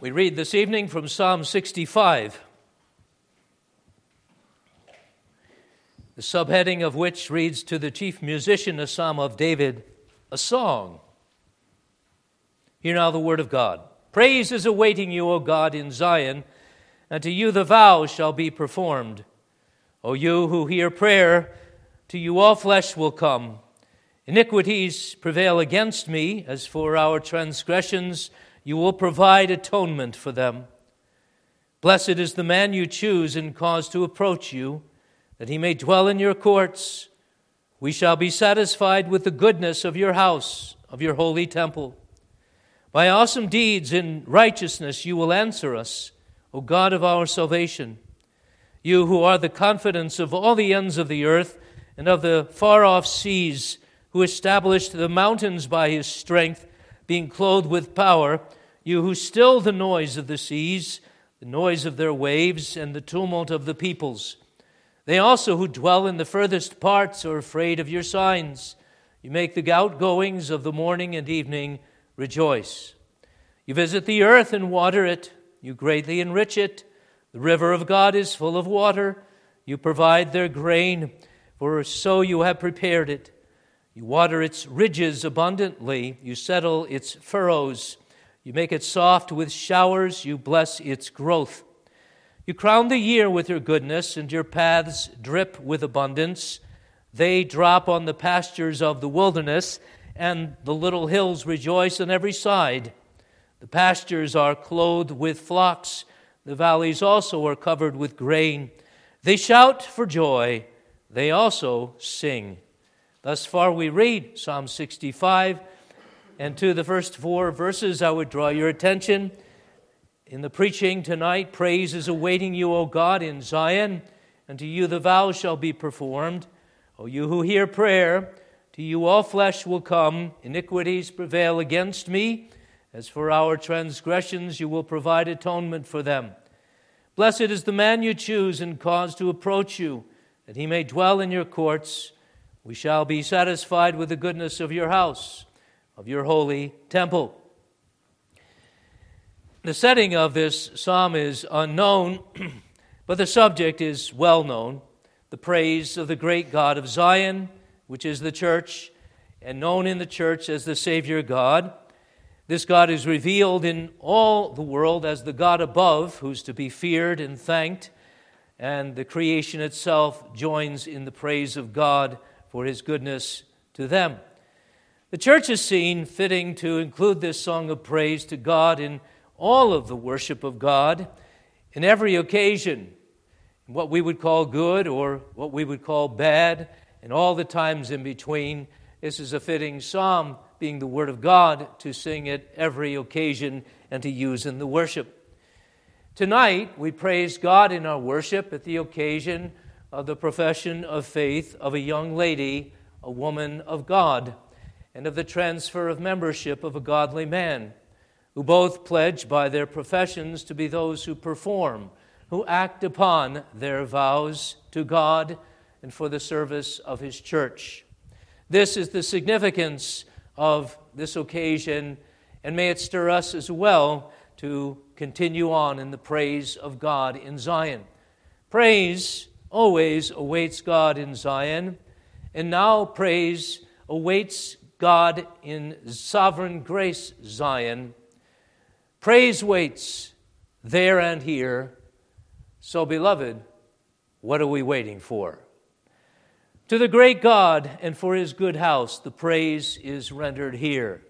We read this evening from Psalm 65, the subheading of which reads To the chief musician, a psalm of David, a song. Hear now the word of God. Praise is awaiting you, O God, in Zion, and to you the vow shall be performed. O you who hear prayer, to you all flesh will come. Iniquities prevail against me, as for our transgressions, you will provide atonement for them. Blessed is the man you choose and cause to approach you, that he may dwell in your courts. We shall be satisfied with the goodness of your house, of your holy temple. By awesome deeds in righteousness you will answer us, O God of our salvation. You who are the confidence of all the ends of the earth and of the far off seas, who established the mountains by his strength being clothed with power, you who still the noise of the seas, the noise of their waves, and the tumult of the peoples. They also who dwell in the furthest parts are afraid of your signs. You make the outgoings of the morning and evening rejoice. You visit the earth and water it, you greatly enrich it. The river of God is full of water. You provide their grain, for so you have prepared it. You water its ridges abundantly. You settle its furrows. You make it soft with showers. You bless its growth. You crown the year with your goodness, and your paths drip with abundance. They drop on the pastures of the wilderness, and the little hills rejoice on every side. The pastures are clothed with flocks. The valleys also are covered with grain. They shout for joy. They also sing. Thus far, we read Psalm 65. And to the first four verses, I would draw your attention. In the preaching tonight, praise is awaiting you, O God, in Zion, and to you the vow shall be performed. O you who hear prayer, to you all flesh will come. Iniquities prevail against me. As for our transgressions, you will provide atonement for them. Blessed is the man you choose and cause to approach you, that he may dwell in your courts. We shall be satisfied with the goodness of your house, of your holy temple. The setting of this psalm is unknown, but the subject is well known the praise of the great God of Zion, which is the church, and known in the church as the Savior God. This God is revealed in all the world as the God above, who's to be feared and thanked, and the creation itself joins in the praise of God for his goodness to them. The church is seen fitting to include this song of praise to God in all of the worship of God, in every occasion, what we would call good or what we would call bad, and all the times in between. This is a fitting psalm, being the Word of God, to sing at every occasion and to use in the worship. Tonight, we praise God in our worship at the occasion of the profession of faith of a young lady, a woman of God, and of the transfer of membership of a godly man, who both pledge by their professions to be those who perform, who act upon their vows to God and for the service of His church. This is the significance of this occasion, and may it stir us as well to continue on in the praise of God in Zion. Praise always awaits God in Zion, and now praise awaits God in sovereign grace Zion. Praise waits there and here. So, beloved, what are we waiting for? To the great God and for his good house, the praise is rendered here.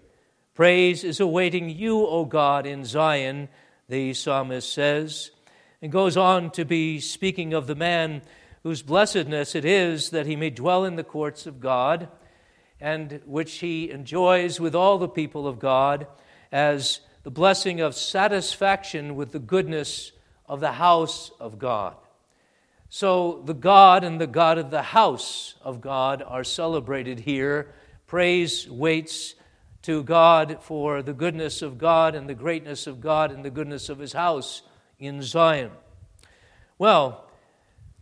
Praise is awaiting you, O God, in Zion, the psalmist says and goes on to be speaking of the man whose blessedness it is that he may dwell in the courts of God, and which he enjoys with all the people of God as the blessing of satisfaction with the goodness of the house of God. So, the God and the God of the house of God are celebrated here. Praise waits to God for the goodness of God and the greatness of God and the goodness of his house in Zion. Well,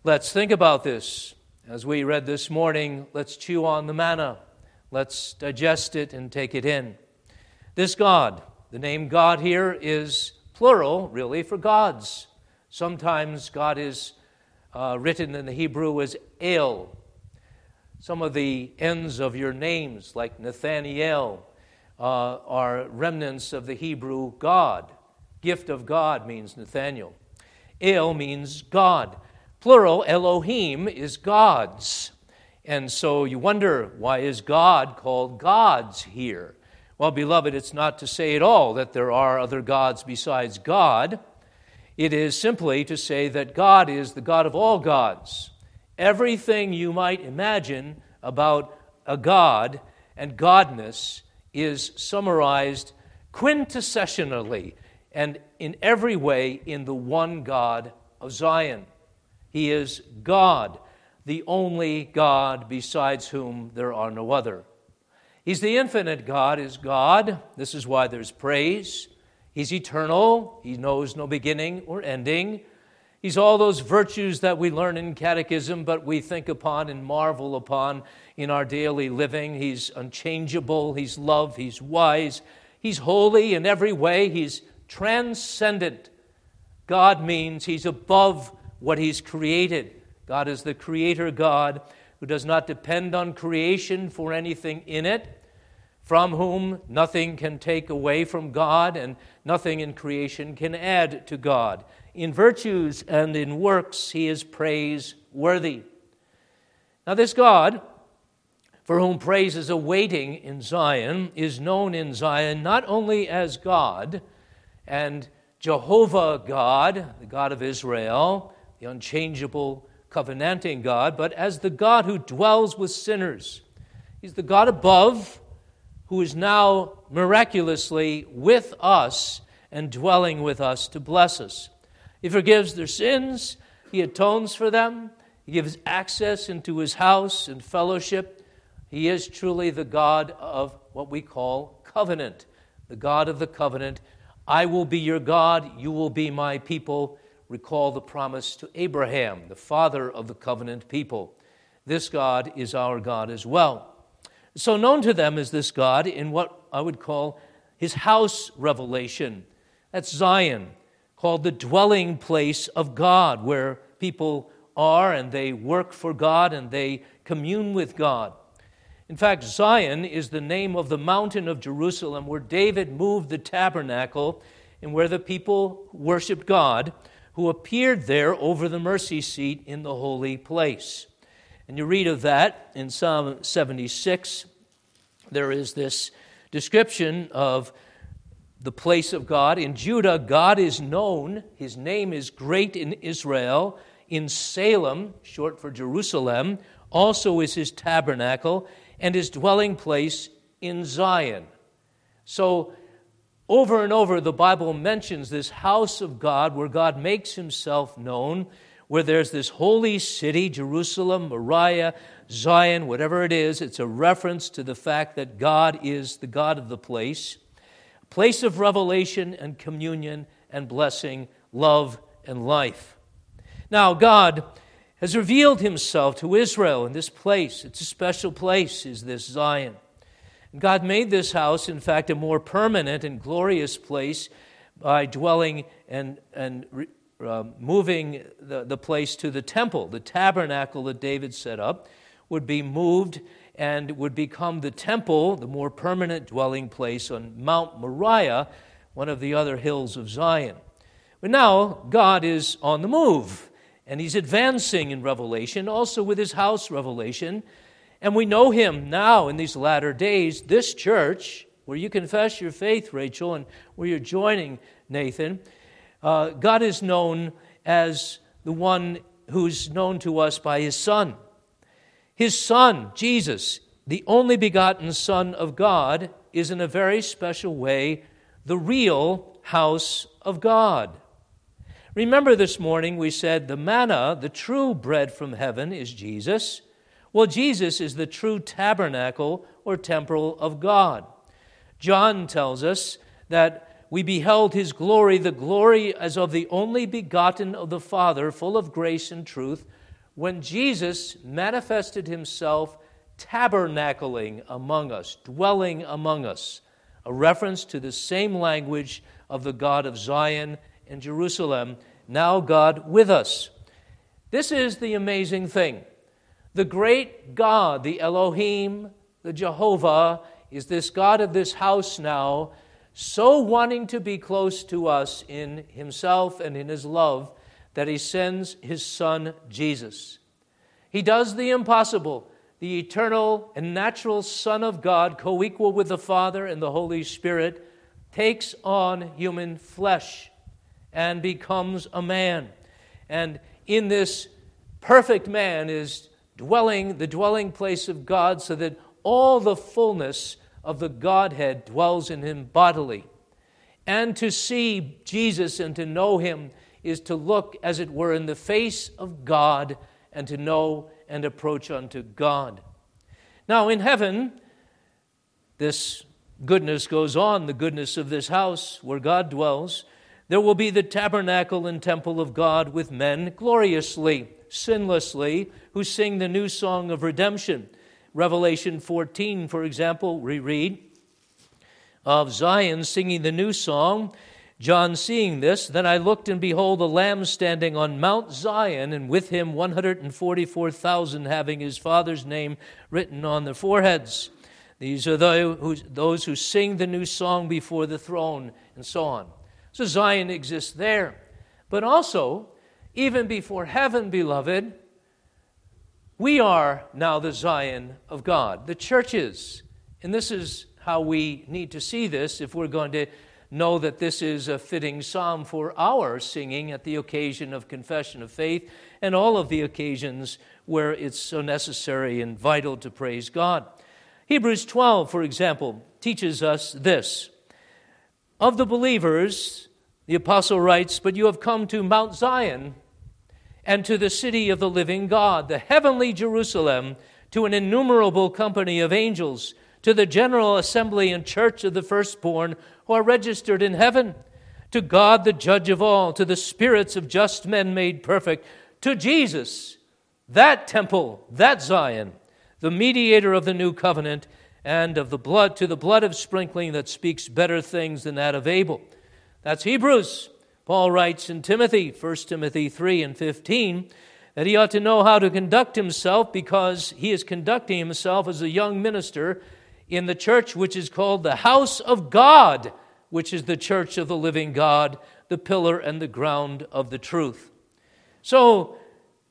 let's think about this. As we read this morning, let's chew on the manna. Let's digest it and take it in. This God, the name God here is plural, really, for gods. Sometimes God is uh, written in the Hebrew as El. Some of the ends of your names, like Nathaniel, uh, are remnants of the Hebrew God. Gift of God means Nathaniel. El means God. Plural, Elohim, is gods. And so you wonder, why is God called gods here? Well, beloved, it's not to say at all that there are other gods besides God. It is simply to say that God is the God of all gods. Everything you might imagine about a God and godness is summarized quintessentially and in every way in the one God of Zion. He is God, the only God besides whom there are no other. He's the infinite God, is God. This is why there's praise. He's eternal. He knows no beginning or ending. He's all those virtues that we learn in catechism, but we think upon and marvel upon in our daily living. He's unchangeable. He's love. He's wise. He's holy in every way. He's transcendent. God means He's above what He's created. God is the creator God who does not depend on creation for anything in it from whom nothing can take away from God and nothing in creation can add to God. In virtues and in works, he is praiseworthy. Now, this God, for whom praise is awaiting in Zion, is known in Zion not only as God and Jehovah God, the God of Israel, the unchangeable, covenanting God, but as the God who dwells with sinners. He's the God above who is now miraculously with us and dwelling with us to bless us. He forgives their sins, He atones for them, He gives access into His house and fellowship. He is truly the God of what we call covenant, the God of the covenant. I will be your God, you will be my people. Recall the promise to Abraham, the father of the covenant people. This God is our God as well. So known to them is this God in what I would call his house revelation. That's Zion, called the dwelling place of God, where people are and they work for God and they commune with God. In fact, Zion is the name of the mountain of Jerusalem where David moved the tabernacle and where the people worshiped God, who appeared there over the mercy seat in the holy place. And you read of that in Psalm 76. There is this description of the place of God. In Judah, God is known, his name is great in Israel. In Salem, short for Jerusalem, also is his tabernacle and his dwelling place in Zion. So, over and over, the Bible mentions this house of God where God makes himself known where there's this holy city, Jerusalem, Moriah, Zion, whatever it is, it's a reference to the fact that God is the God of the place, place of revelation and communion and blessing, love and life. Now, God has revealed himself to Israel in this place. It's a special place, is this Zion. God made this house, in fact, a more permanent and glorious place by dwelling and, and uh, moving the, the place to the temple, the tabernacle that David set up, would be moved and would become the temple, the more permanent dwelling place on Mount Moriah, one of the other hills of Zion. But now God is on the move, and He's advancing in revelation, also with His house revelation. And we know Him now in these latter days. This church, where you confess your faith, Rachel, and where you're joining Nathan, uh, God is known as the one who's known to us by his Son. His Son, Jesus, the only begotten Son of God, is in a very special way the real house of God. Remember this morning we said the manna, the true bread from heaven, is Jesus. Well, Jesus is the true tabernacle or temple of God. John tells us that we beheld his glory, the glory as of the only begotten of the Father, full of grace and truth, when Jesus manifested himself tabernacling among us, dwelling among us, a reference to the same language of the God of Zion and Jerusalem, now God with us. This is the amazing thing. The great God, the Elohim, the Jehovah, is this God of this house now, so wanting to be close to us in himself and in his love that he sends his son Jesus. He does the impossible. The eternal and natural Son of God, co equal with the Father and the Holy Spirit, takes on human flesh and becomes a man. And in this perfect man is dwelling, the dwelling place of God, so that all the fullness of the Godhead dwells in him bodily. And to see Jesus and to know him is to look, as it were, in the face of God and to know and approach unto God. Now, in heaven, this goodness goes on, the goodness of this house where God dwells. There will be the tabernacle and temple of God with men gloriously, sinlessly, who sing the new song of redemption. Revelation 14, for example, we read of Zion singing the new song. John seeing this, then I looked and behold a lamb standing on Mount Zion, and with him 144,000 having his father's name written on their foreheads. These are those who sing the new song before the throne, and so on. So Zion exists there. But also, even before heaven, beloved, we are now the Zion of God. The churches. And this is how we need to see this if we're going to know that this is a fitting psalm for our singing at the occasion of confession of faith and all of the occasions where it's so necessary and vital to praise God. Hebrews 12, for example, teaches us this. Of the believers, the apostle writes, But you have come to Mount Zion and to the city of the living God, the heavenly Jerusalem, to an innumerable company of angels, to the general assembly and church of the firstborn who are registered in heaven, to God the judge of all, to the spirits of just men made perfect, to Jesus, that temple, that Zion, the mediator of the new covenant, and of the blood, to the blood of sprinkling that speaks better things than that of Abel. That's Hebrews. Paul writes in Timothy, 1 Timothy 3 and 15, that he ought to know how to conduct himself because he is conducting himself as a young minister in the church which is called the house of God, which is the church of the living God, the pillar and the ground of the truth. So,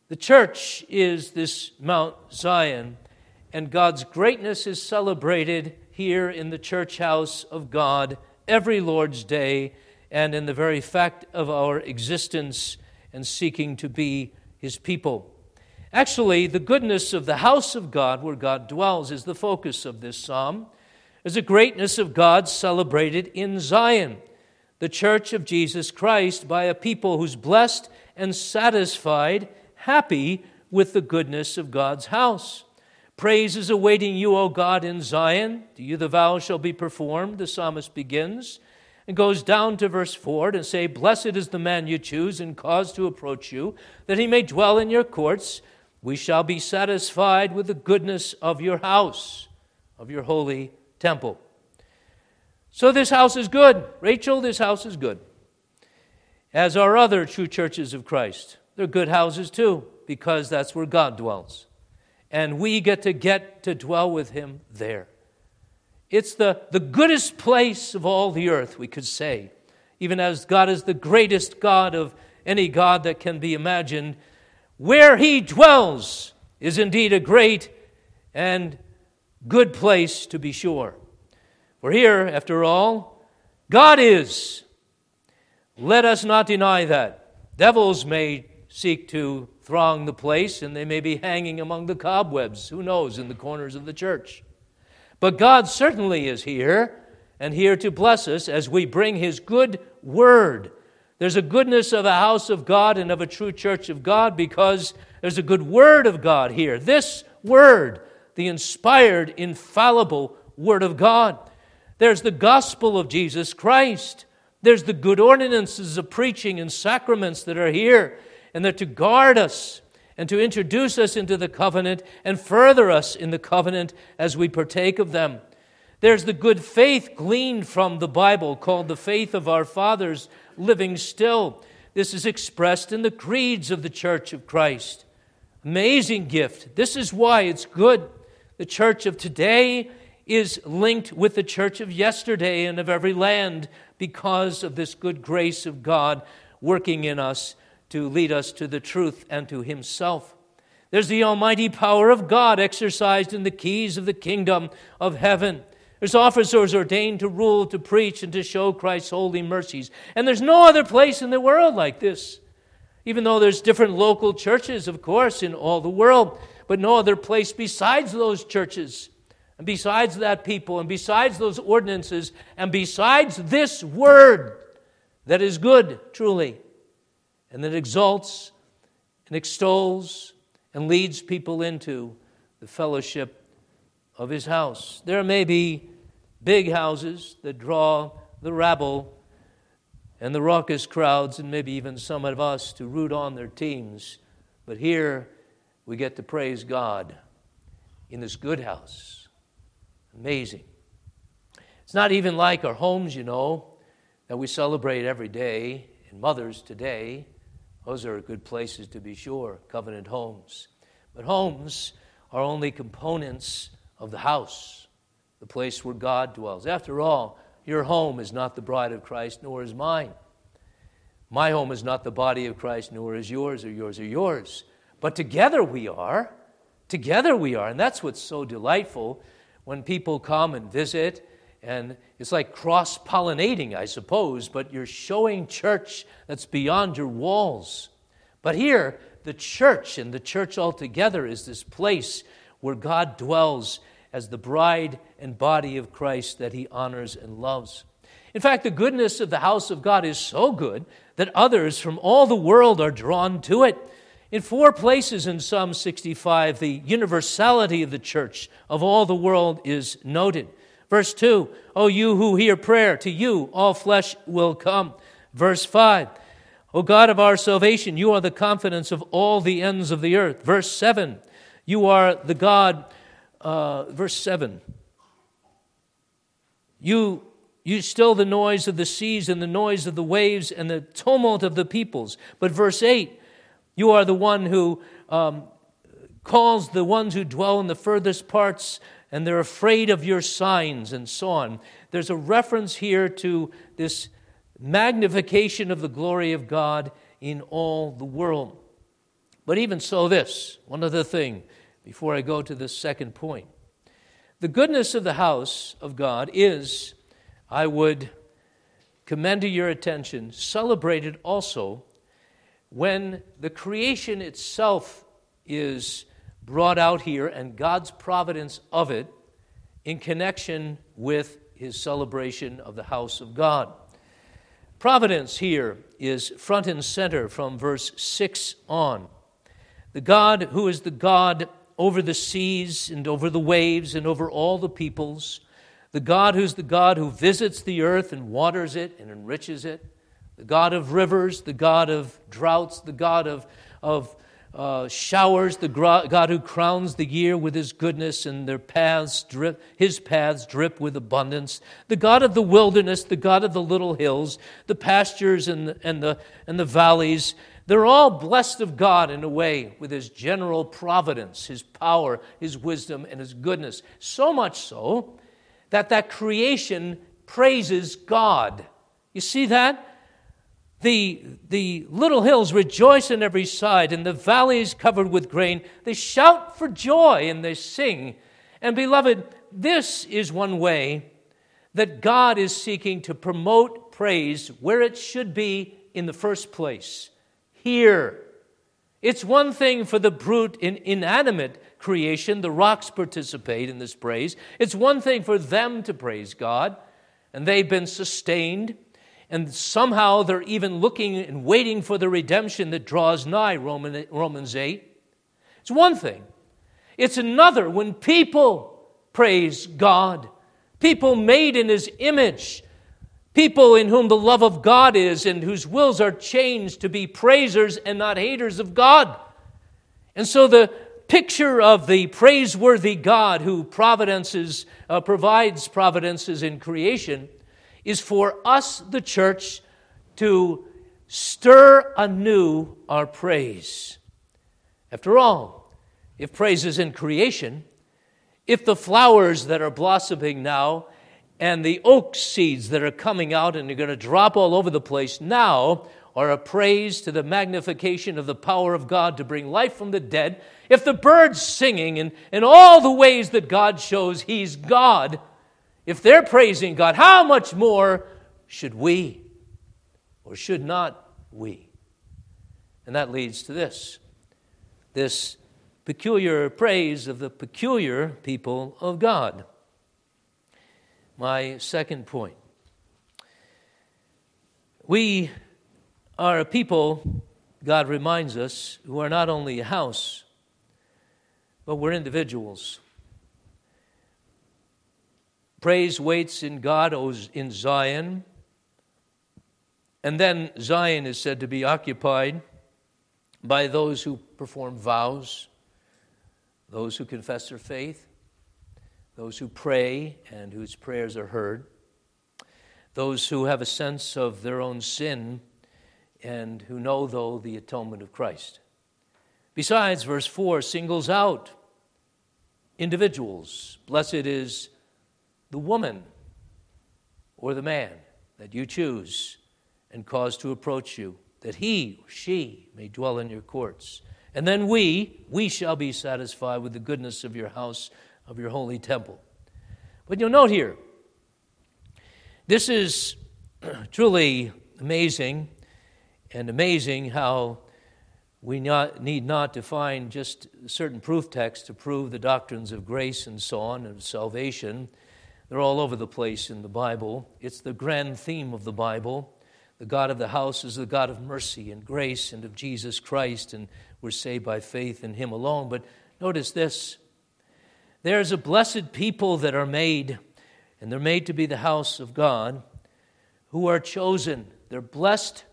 the church is this Mount Zion, and God's greatness is celebrated here in the church house of God every Lord's Day and in the very fact of our existence and seeking to be His people. Actually, the goodness of the house of God, where God dwells, is the focus of this psalm. There's a greatness of God celebrated in Zion, the church of Jesus Christ, by a people who's blessed and satisfied, happy with the goodness of God's house. Praise is awaiting you, O God, in Zion. To you the vow shall be performed, the psalmist begins and goes down to verse 4 and say, Blessed is the man you choose and cause to approach you, that he may dwell in your courts. We shall be satisfied with the goodness of your house, of your holy temple. So this house is good. Rachel, this house is good. As are other true churches of Christ. They're good houses too, because that's where God dwells. And we get to get to dwell with him there. It's the, the goodest place of all the earth, we could say. Even as God is the greatest God of any God that can be imagined, where he dwells is indeed a great and good place to be sure. For here, after all, God is. Let us not deny that. Devils may seek to throng the place and they may be hanging among the cobwebs, who knows, in the corners of the church. But God certainly is here and here to bless us as we bring His good word there's a goodness of a house of God and of a true church of God because there's a good word of God here. This word, the inspired, infallible word of God. There's the gospel of Jesus Christ. There's the good ordinances of preaching and sacraments that are here, and they're to guard us and to introduce us into the covenant and further us in the covenant as we partake of them. There's the good faith gleaned from the Bible called the faith of our fathers living still. This is expressed in the creeds of the Church of Christ. Amazing gift. This is why it's good. The church of today is linked with the church of yesterday and of every land because of this good grace of God working in us to lead us to the truth and to Himself. There's the almighty power of God exercised in the keys of the kingdom of heaven. There's officers ordained to rule, to preach, and to show Christ's holy mercies. And there's no other place in the world like this. Even though there's different local churches, of course, in all the world, but no other place besides those churches, and besides that people, and besides those ordinances, and besides this word that is good, truly, and that exalts and extols and leads people into the fellowship of his house. There may be big houses that draw the rabble and the raucous crowds, and maybe even some of us to root on their teams. But here we get to praise God in this good house. Amazing. It's not even like our homes, you know, that we celebrate every day, and mothers today. Those are good places to be sure, covenant homes. But homes are only components of the house, the place where God dwells. After all, your home is not the bride of Christ, nor is mine. My home is not the body of Christ, nor is yours, or yours, or yours. But together we are. Together we are. And that's what's so delightful when people come and visit. And it's like cross pollinating, I suppose, but you're showing church that's beyond your walls. But here, the church and the church altogether is this place where God dwells as the bride and body of Christ that he honors and loves. In fact, the goodness of the house of God is so good that others from all the world are drawn to it. In four places in Psalm 65, the universality of the church of all the world is noted. Verse 2, O you who hear prayer, to you all flesh will come. Verse 5, O God of our salvation, you are the confidence of all the ends of the earth. Verse 7, you are the God uh, verse 7. You, you still the noise of the seas and the noise of the waves and the tumult of the peoples. But verse 8, you are the one who um, calls the ones who dwell in the furthest parts and they're afraid of your signs and so on. There's a reference here to this magnification of the glory of God in all the world. But even so, this, one other thing before I go to the second point. The goodness of the house of God is, I would commend to your attention, celebrated also when the creation itself is brought out here and God's providence of it in connection with his celebration of the house of God. Providence here is front and center from verse 6 on. The God who is the God over the seas and over the waves and over all the peoples, the God who's the God who visits the earth and waters it and enriches it, the God of rivers, the God of droughts, the God of, of uh, showers, the God who crowns the year with his goodness and their paths drip, his paths drip with abundance, the God of the wilderness, the God of the little hills, the pastures and, and, the, and the valleys, they're all blessed of God in a way with His general providence, His power, His wisdom, and His goodness. So much so that that creation praises God. You see that? The, the little hills rejoice on every side, and the valleys covered with grain. They shout for joy and they sing. And beloved, this is one way that God is seeking to promote praise where it should be in the first place here. It's one thing for the brute in inanimate creation, the rocks participate in this praise. It's one thing for them to praise God, and they've been sustained, and somehow they're even looking and waiting for the redemption that draws nigh, Romans 8. It's one thing. It's another when people praise God, people made in His image People in whom the love of God is and whose wills are changed to be praisers and not haters of God. And so the picture of the praiseworthy God who providences, uh, provides providences in creation is for us, the church, to stir anew our praise. After all, if praise is in creation, if the flowers that are blossoming now and the oak seeds that are coming out and are going to drop all over the place now are a praise to the magnification of the power of God to bring life from the dead, if the birds singing and, and all the ways that God shows He's God, if they're praising God, how much more should we or should not we? And that leads to this this peculiar praise of the peculiar people of God. My second point. We are a people, God reminds us, who are not only a house, but we're individuals. Praise waits in God in Zion. And then Zion is said to be occupied by those who perform vows, those who confess their faith, those who pray and whose prayers are heard, those who have a sense of their own sin and who know, though, the atonement of Christ. Besides, verse 4 singles out individuals. Blessed is the woman or the man that you choose and cause to approach you, that he or she may dwell in your courts. And then we, we shall be satisfied with the goodness of your house of your holy temple. But you'll note here, this is truly amazing, and amazing how we not, need not to find just certain proof texts to prove the doctrines of grace and so on and salvation. They're all over the place in the Bible. It's the grand theme of the Bible. The God of the house is the God of mercy and grace and of Jesus Christ, and we're saved by faith in Him alone. But notice this there's a blessed people that are made, and they're made to be the house of God, who are chosen. They're blessed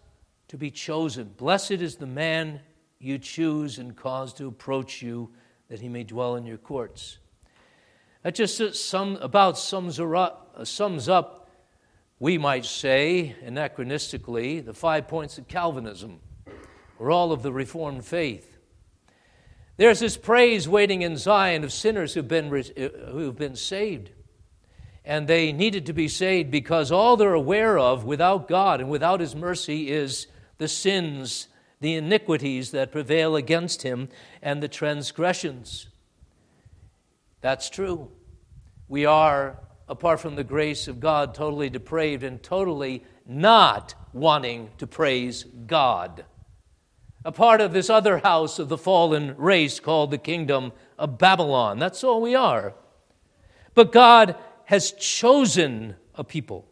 to be chosen. Blessed is the man you choose and cause to approach you, that he may dwell in your courts. That just sum, about sums up, sums up, we might say, anachronistically, the five points of Calvinism, or all of the Reformed faith. There's this praise waiting in Zion of sinners who've been, uh, who've been saved. And they needed to be saved because all they're aware of without God and without His mercy is the sins, the iniquities that prevail against Him, and the transgressions. That's true. We are, apart from the grace of God, totally depraved and totally not wanting to praise God a part of this other house of the fallen race called the kingdom of Babylon. That's all we are. But God has chosen a people.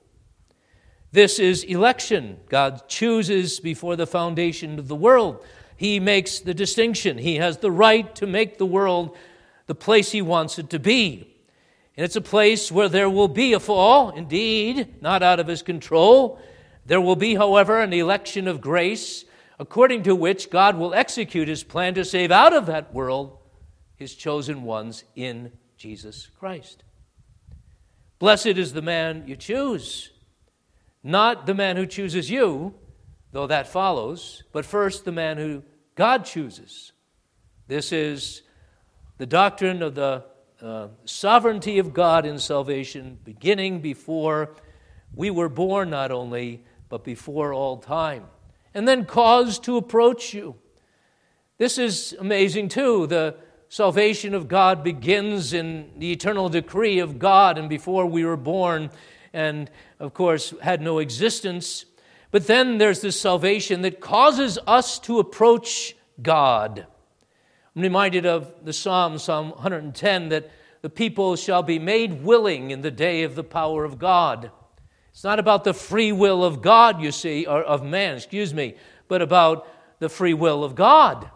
This is election. God chooses before the foundation of the world. He makes the distinction. He has the right to make the world the place He wants it to be. And it's a place where there will be a fall, indeed, not out of His control. There will be, however, an election of grace according to which God will execute his plan to save out of that world his chosen ones in Jesus Christ. Blessed is the man you choose, not the man who chooses you, though that follows, but first the man who God chooses. This is the doctrine of the uh, sovereignty of God in salvation, beginning before we were born, not only, but before all time and then cause to approach you. This is amazing too. The salvation of God begins in the eternal decree of God and before we were born, and of course had no existence. But then there's this salvation that causes us to approach God. I'm reminded of the Psalm, Psalm 110, that the people shall be made willing in the day of the power of God. It's not about the free will of God, you see, or of man, excuse me, but about the free will of God.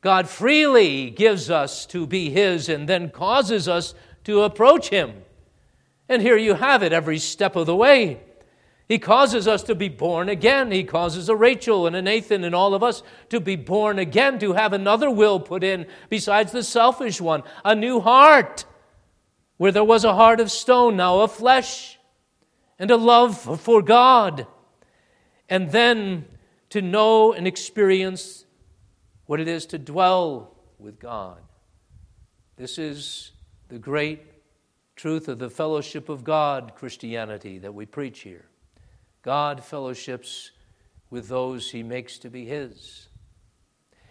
God freely gives us to be His and then causes us to approach Him. And here you have it every step of the way. He causes us to be born again. He causes a Rachel and a Nathan and all of us to be born again, to have another will put in besides the selfish one, a new heart, where there was a heart of stone, now of flesh, and a love for God. And then to know and experience what it is to dwell with God. This is the great truth of the fellowship of God Christianity that we preach here. God fellowships with those he makes to be his.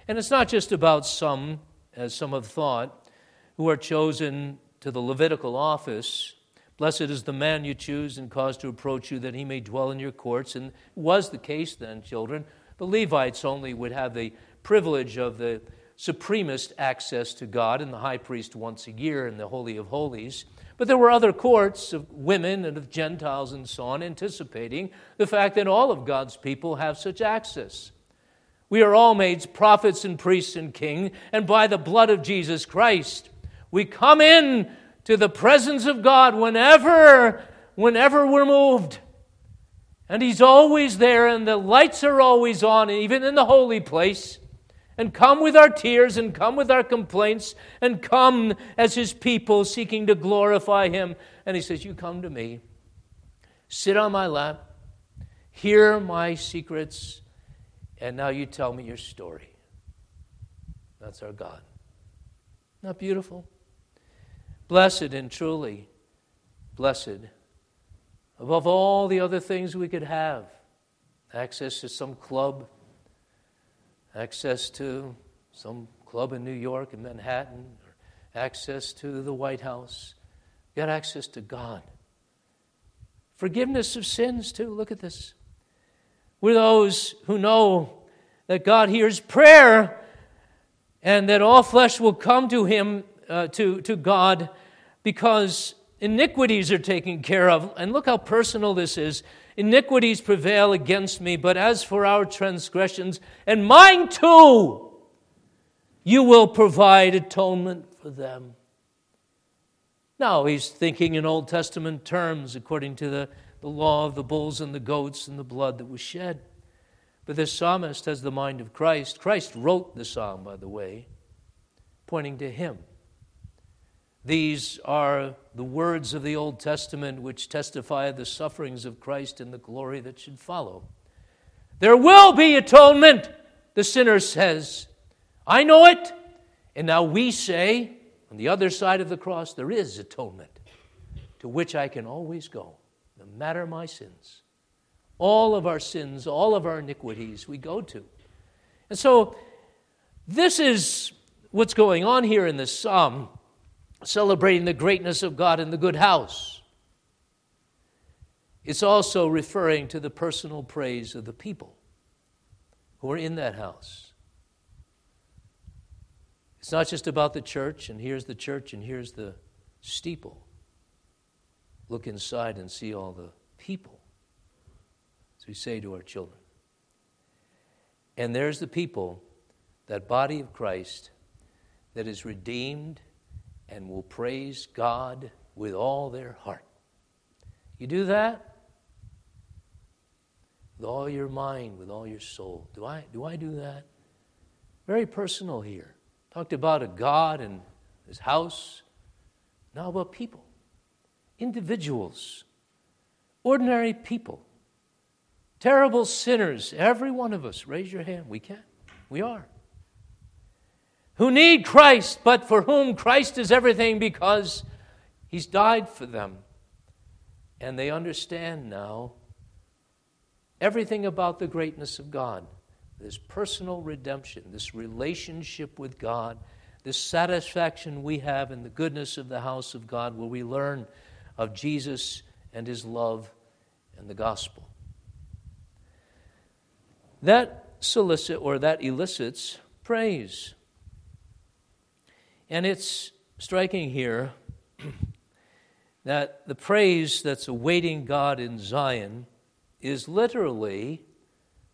And it's not just about some, as some have thought, who are chosen to the Levitical office. Blessed is the man you choose and cause to approach you that he may dwell in your courts. And was the case then, children. The Levites only would have the privilege of the supremest access to God and the high priest once a year in the Holy of Holies. But there were other courts of women and of Gentiles and so on, anticipating the fact that all of God's people have such access. We are all made prophets and priests and king, and by the blood of Jesus Christ, we come in to the presence of God whenever, whenever we're moved. And He's always there, and the lights are always on, even in the holy place and come with our tears and come with our complaints and come as his people seeking to glorify him. And he says, You come to me, sit on my lap, hear my secrets, and now you tell me your story. That's our God. Not beautiful? Blessed and truly blessed above all the other things we could have access to some club access to some club in New York in Manhattan, or access to the White House. You got access to God. Forgiveness of sins, too. Look at this. We're those who know that God hears prayer and that all flesh will come to Him, uh, to, to God, because iniquities are taken care of. And look how personal this is. Iniquities prevail against me, but as for our transgressions, and mine too, you will provide atonement for them. Now, he's thinking in Old Testament terms according to the, the law of the bulls and the goats and the blood that was shed. But this psalmist has the mind of Christ. Christ wrote the psalm, by the way, pointing to him. These are the words of the Old Testament which testify the sufferings of Christ and the glory that should follow. There will be atonement, the sinner says. I know it. And now we say, on the other side of the cross, there is atonement to which I can always go, no matter my sins. All of our sins, all of our iniquities, we go to. And so, this is what's going on here in this psalm celebrating the greatness of God in the good house. It's also referring to the personal praise of the people who are in that house. It's not just about the church, and here's the church, and here's the steeple. Look inside and see all the people, as we say to our children. And there's the people, that body of Christ, that is redeemed and will praise God with all their heart. You do that with all your mind, with all your soul. Do I do I do that? Very personal here. Talked about a God and his house. Now about people. Individuals. Ordinary people. Terrible sinners. Every one of us. Raise your hand. We can. We are who need Christ, but for whom Christ is everything because he's died for them. And they understand now everything about the greatness of God this personal redemption, this relationship with God, this satisfaction we have in the goodness of the house of God, where we learn of Jesus and his love and the gospel. That solicit or that elicits praise. And it's striking here that the praise that's awaiting God in Zion is literally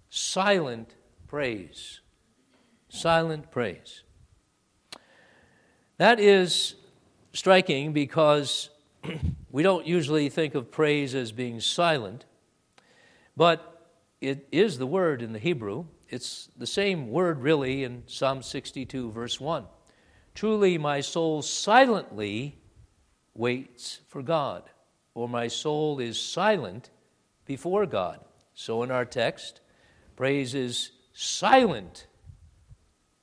silent praise. Silent praise. That is striking because we don't usually think of praise as being silent. but it is the word in the Hebrew. It's the same word, really, in Psalm 62, verse 1. Truly, my soul silently waits for God, or my soul is silent before God. So, in our text, praise is silent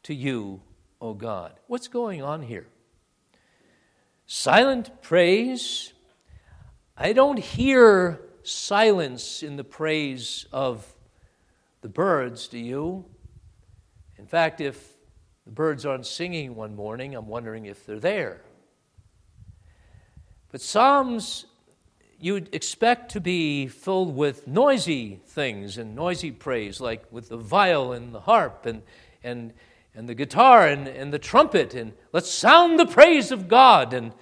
to you, O God. What's going on here? Silent praise. I don't hear silence in the praise of the birds, do you? In fact, if the birds aren't singing one morning, I'm wondering if they're there. But Psalms you'd expect to be filled with noisy things and noisy praise, like with the viol and the harp and, and, and the guitar and, and the trumpet, and let's sound the praise of God. And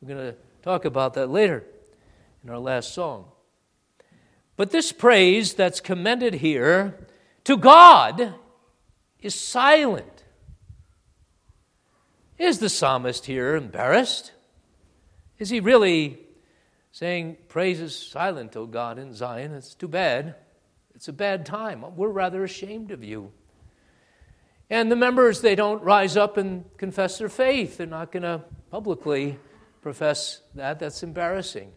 we're going to talk about that later in our last song. But this praise that's commended here to God is silent. Is the psalmist here embarrassed? Is he really saying, Praise is silent, O God, in Zion? It's too bad. It's a bad time. We're rather ashamed of you. And the members, they don't rise up and confess their faith. They're not going to publicly profess that. That's embarrassing.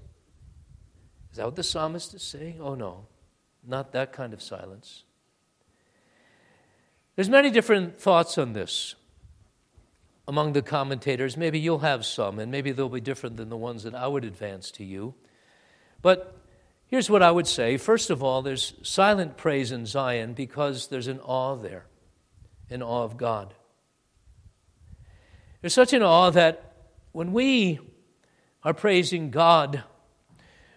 Is that what the psalmist is saying? Oh, no, not that kind of silence. There's many different thoughts on this among the commentators. Maybe you'll have some, and maybe they'll be different than the ones that I would advance to you. But here's what I would say first of all, there's silent praise in Zion because there's an awe there, an awe of God. There's such an awe that when we are praising God,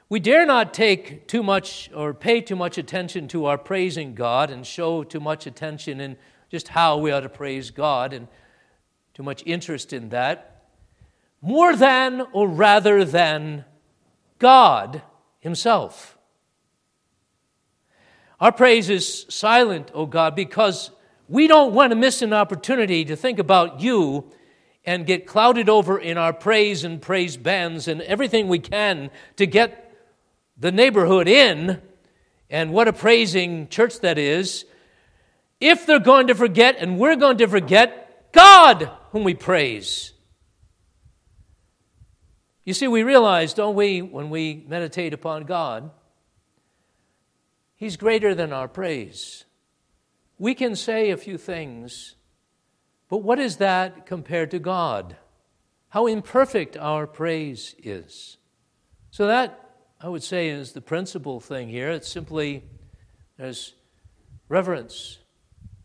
we dare not take too much or pay too much attention to our praising God and show too much attention in just how we ought to praise God and too much interest in that, more than or rather than God Himself. Our praise is silent, O God, because we don't want to miss an opportunity to think about you and get clouded over in our praise and praise bands and everything we can to get the neighborhood in. And what a praising church that is. If they're going to forget, and we're going to forget, God whom we praise. You see, we realize, don't we, when we meditate upon God, He's greater than our praise. We can say a few things, but what is that compared to God? How imperfect our praise is. So, that, I would say, is the principal thing here. It's simply there's reverence.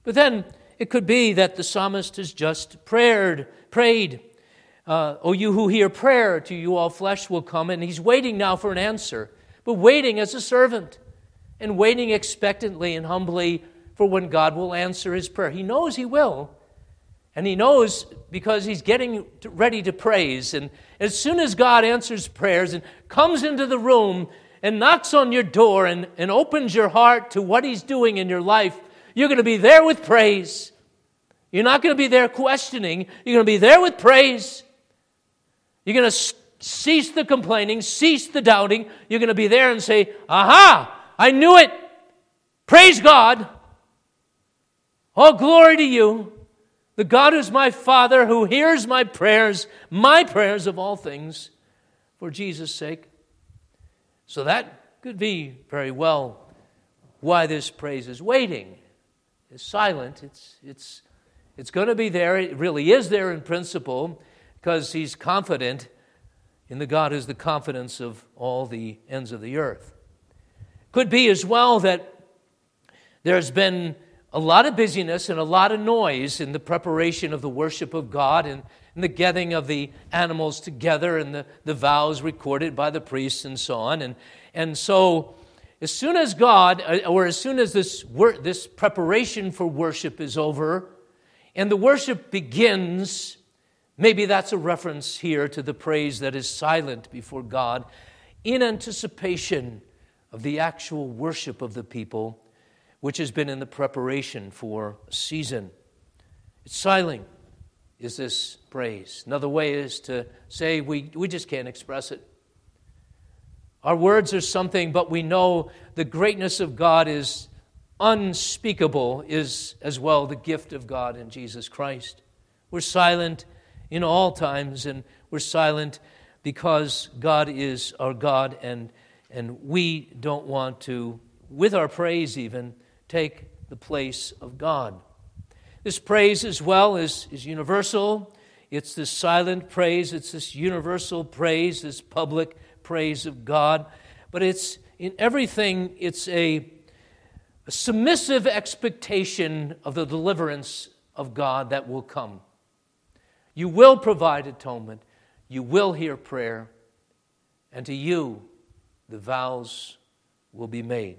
But then, it could be that the psalmist has just prayed, prayed. Uh, oh, you who hear prayer, to you all flesh will come. And he's waiting now for an answer, but waiting as a servant and waiting expectantly and humbly for when God will answer his prayer. He knows he will. And he knows because he's getting ready to praise. And as soon as God answers prayers and comes into the room and knocks on your door and, and opens your heart to what he's doing in your life, you're going to be there with praise. You're not going to be there questioning. You're going to be there with praise. You're going to cease the complaining, cease the doubting. You're going to be there and say, Aha, I knew it. Praise God. All glory to you. The God who's my Father, who hears my prayers, my prayers of all things, for Jesus' sake. So that could be very well why this praise is waiting is silent. It's, it's, it's going to be there. It really is there in principle because he's confident in the God who's the confidence of all the ends of the earth. Could be as well that there's been a lot of busyness and a lot of noise in the preparation of the worship of God and, and the getting of the animals together and the, the vows recorded by the priests and so on. And, and so as soon as God, uh, or as soon as this, wor- this preparation for worship is over and the worship begins, maybe that's a reference here to the praise that is silent before God in anticipation of the actual worship of the people, which has been in the preparation for a season. It's silent, is this praise. Another way is to say we, we just can't express it. Our words are something, but we know the greatness of God is unspeakable, is as well the gift of God in Jesus Christ. We're silent in all times, and we're silent because God is our God, and, and we don't want to, with our praise even, take the place of God. This praise, as well, is, is universal. It's this silent praise, it's this universal praise, this public praise of God. But it's in everything, it's a, a submissive expectation of the deliverance of God that will come. You will provide atonement, you will hear prayer, and to you the vows will be made.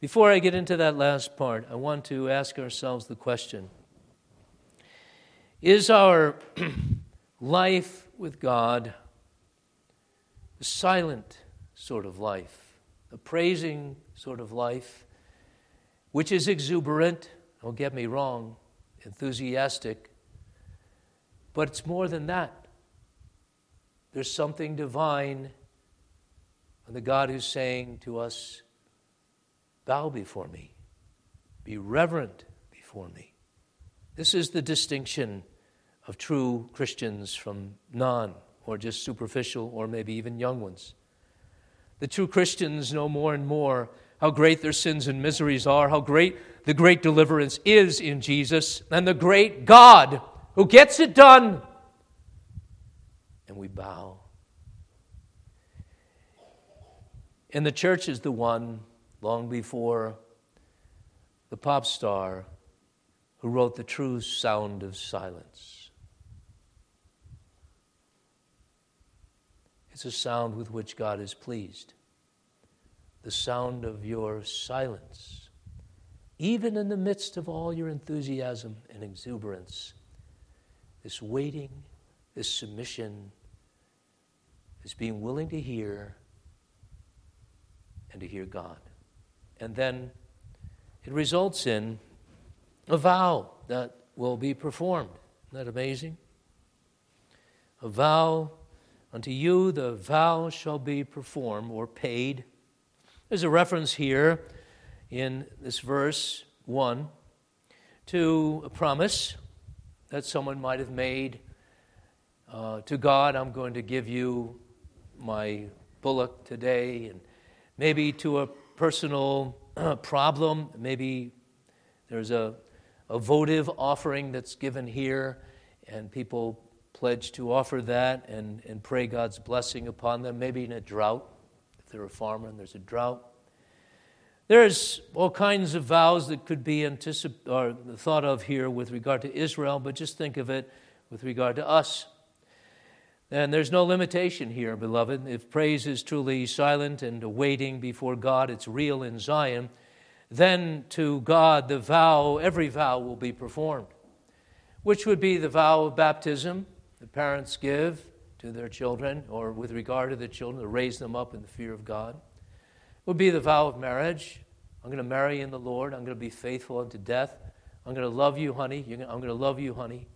Before I get into that last part, I want to ask ourselves the question Is our life with God a silent sort of life, a praising sort of life, which is exuberant, don't get me wrong, enthusiastic, but it's more than that. There's something divine in the God who's saying to us, Bow before me, be reverent before me. This is the distinction of true Christians from non or just superficial or maybe even young ones. The true Christians know more and more how great their sins and miseries are, how great the great deliverance is in Jesus, and the great God who gets it done. And we bow. And the church is the one, long before the pop star, who wrote the true sound of silence. It's a sound with which God is pleased. The sound of your silence. Even in the midst of all your enthusiasm and exuberance, this waiting, this submission, this being willing to hear and to hear God. And then it results in a vow that will be performed. Isn't that amazing? A vow unto you, the vow shall be performed or paid. There's a reference here in this verse 1 to a promise that someone might have made uh, to God, I'm going to give you my bullock today, and maybe to a personal uh, problem, maybe there's a, a votive offering that's given here, and people pledge to offer that and, and pray God's blessing upon them, maybe in a drought, if they're a farmer and there's a drought. There's all kinds of vows that could be anticip- or thought of here with regard to Israel, but just think of it with regard to us. And there's no limitation here, beloved. If praise is truly silent and waiting before God, it's real in Zion, then to God the vow, every vow will be performed, which would be the vow of baptism the parents give to their children, or with regard to the children, to raise them up in the fear of God would be the vow of marriage. I'm going to marry in the Lord. I'm going to be faithful unto death. I'm going to love you, honey. I'm going to love you, honey.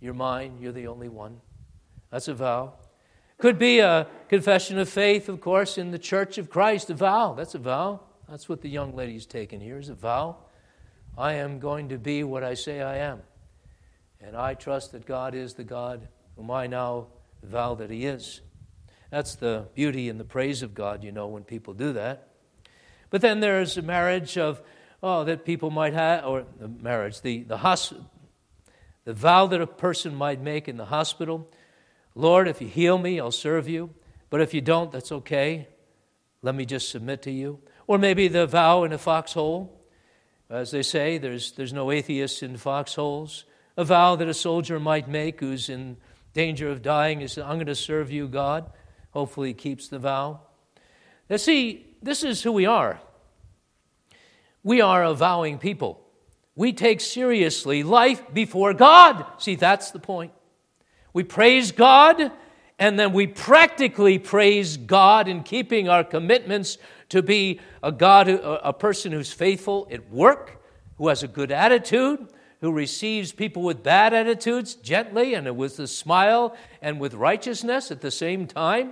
You're mine. You're the only one. That's a vow. Could be a confession of faith, of course, in the church of Christ. A vow. That's a vow. That's what the young lady's taken here is a vow. I am going to be what I say I am. And I trust that God is the God whom I now vow that He is. That's the beauty and the praise of God, you know, when people do that. But then there's a marriage of, oh, that people might have, or the marriage, the, the, hosp- the vow that a person might make in the hospital Lord, if you heal me, I'll serve you. But if you don't, that's okay. Let me just submit to you. Or maybe the vow in a foxhole. As they say, there's, there's no atheists in foxholes. A vow that a soldier might make who's in danger of dying is, I'm going to serve you, God. Hopefully, he keeps the vow. Now, see, this is who we are. We are a vowing people. We take seriously life before God. See, that's the point. We praise God, and then we practically praise God in keeping our commitments to be a God, a person who's faithful at work, who has a good attitude, who receives people with bad attitudes gently and with a smile and with righteousness at the same time.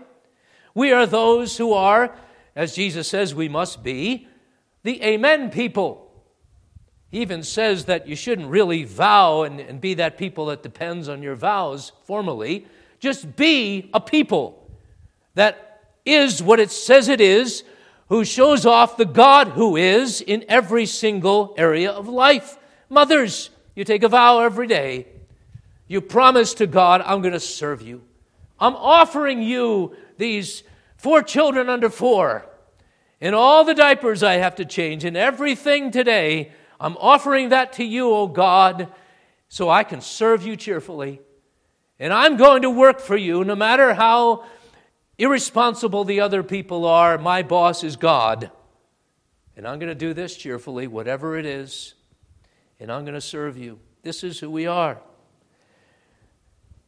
We are those who are, as Jesus says we must be, the Amen people. He even says that you shouldn't really vow and, and be that people that depends on your vows formally. Just be a people that is what it says it is, who shows off the God who is in every single area of life. Mothers, you take a vow every day. You promise to God, I'm going to serve you. I'm offering you these four children under four and all the diapers I have to change and everything today. I'm offering that to you, O God, so I can serve you cheerfully. And I'm going to work for you no matter how irresponsible the other people are. My boss is God. And I'm going to do this cheerfully, whatever it is, and I'm going to serve you. This is who we are.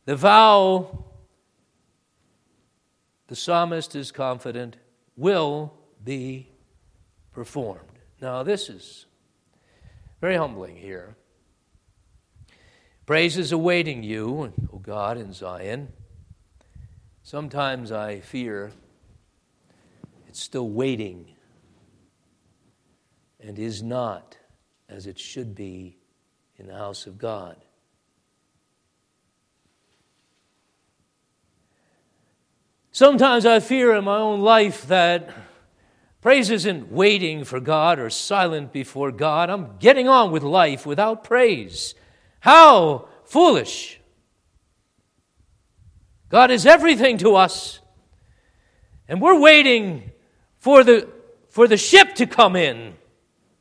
The vow, the psalmist is confident, will be performed. Now, this is very humbling here. Praise is awaiting you, O God, in Zion. Sometimes I fear it's still waiting and is not as it should be in the house of God. Sometimes I fear in my own life that praise isn't waiting for God or silent before God. I'm getting on with life without praise. How foolish! God is everything to us. And we're waiting for the, for the ship to come in.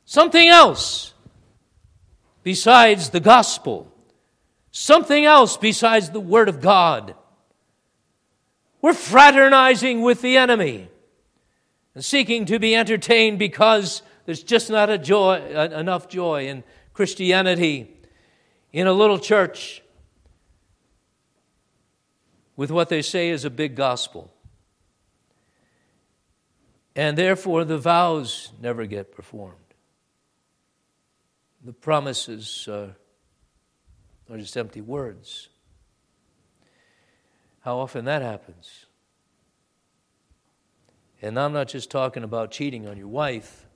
Something else besides the gospel. Something else besides the Word of God. We're fraternizing with the enemy and seeking to be entertained because there's just not joy, enough joy in Christianity in a little church with what they say is a big gospel. And therefore, the vows never get performed. The promises are just empty words. How often that happens. And I'm not just talking about cheating on your wife,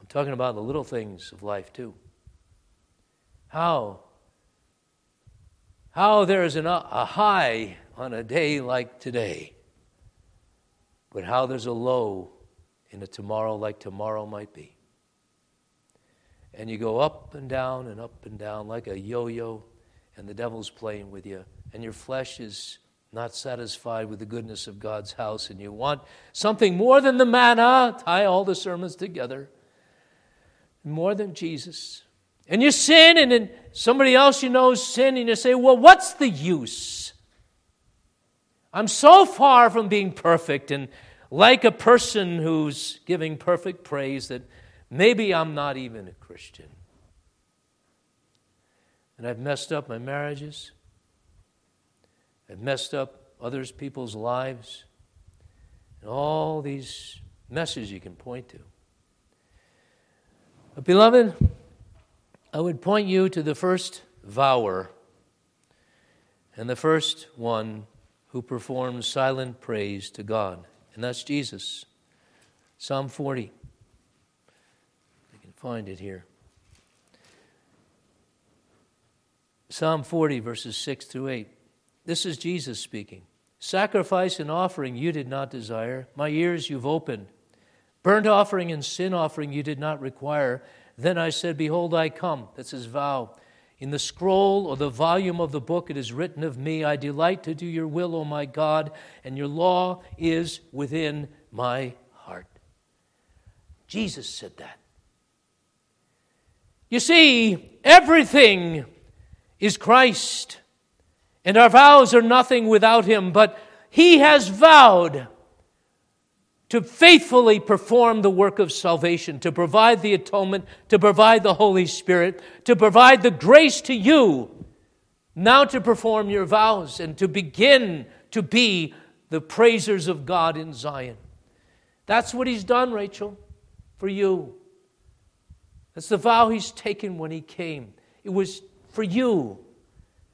I'm talking about the little things of life too. How how there is an, a high on a day like today, but how there's a low in a tomorrow like tomorrow might be. And you go up and down and up and down like a yo yo, and the devil's playing with you, and your flesh is not satisfied with the goodness of God's house, and you want something more than the manna, tie all the sermons together, more than Jesus. And you sin, and then somebody else you know is sin, and you say, Well, what's the use? I'm so far from being perfect and like a person who's giving perfect praise that maybe I'm not even a Christian. And I've messed up my marriages, I've messed up others people's lives, and all these messes you can point to. But, beloved, I would point you to the first vower and the first one who performs silent praise to God, and that's Jesus. Psalm 40. Find it here. Psalm 40, verses 6 through 8. This is Jesus speaking. Sacrifice and offering you did not desire, my ears you've opened. Burnt offering and sin offering you did not require. Then I said, Behold, I come. That's his vow. In the scroll or the volume of the book it is written of me, I delight to do your will, O my God, and your law is within my heart. Jesus said that. You see, everything is Christ, and our vows are nothing without him, but he has vowed to faithfully perform the work of salvation, to provide the atonement, to provide the Holy Spirit, to provide the grace to you now to perform your vows and to begin to be the praisers of God in Zion. That's what He's done, Rachel, for you. That's the vow He's taken when He came. It was for you,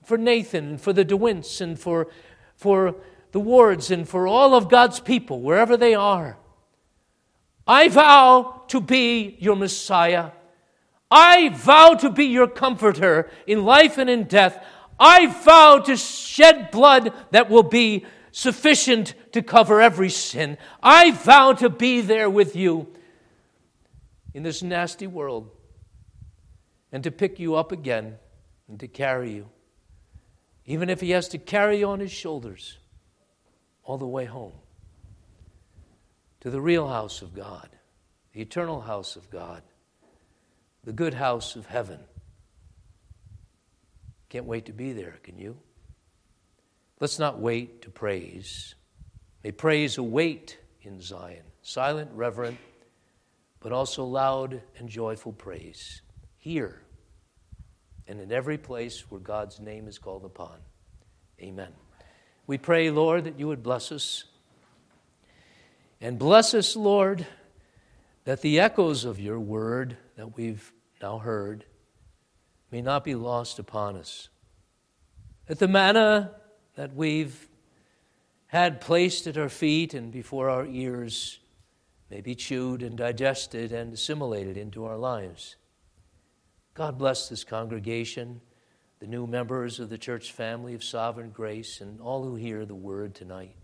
for Nathan, and for the DeWints, and for, for the wards and for all of God's people, wherever they are. I vow to be your Messiah. I vow to be your comforter in life and in death. I vow to shed blood that will be sufficient to cover every sin. I vow to be there with you in this nasty world and to pick you up again and to carry you, even if he has to carry you on his shoulders all the way home to the real house of God, the eternal house of God, the good house of heaven. Can't wait to be there, can you? Let's not wait to praise. May praise await in Zion, silent, reverent, but also loud and joyful praise. Here and in every place where God's name is called upon. Amen. We pray, Lord, that you would bless us. And bless us, Lord, that the echoes of your word that we've now heard may not be lost upon us. That the manna that we've had placed at our feet and before our ears may be chewed and digested and assimilated into our lives. God bless this congregation, the new members of the church family of sovereign grace, and all who hear the word tonight.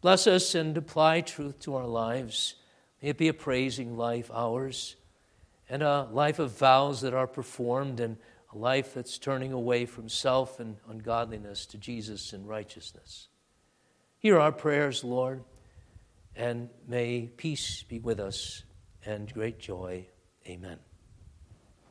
Bless us and apply truth to our lives. May it be a praising life, ours, and a life of vows that are performed and a life that's turning away from self and ungodliness to Jesus and righteousness. Hear our prayers, Lord, and may peace be with us and great joy. Amen.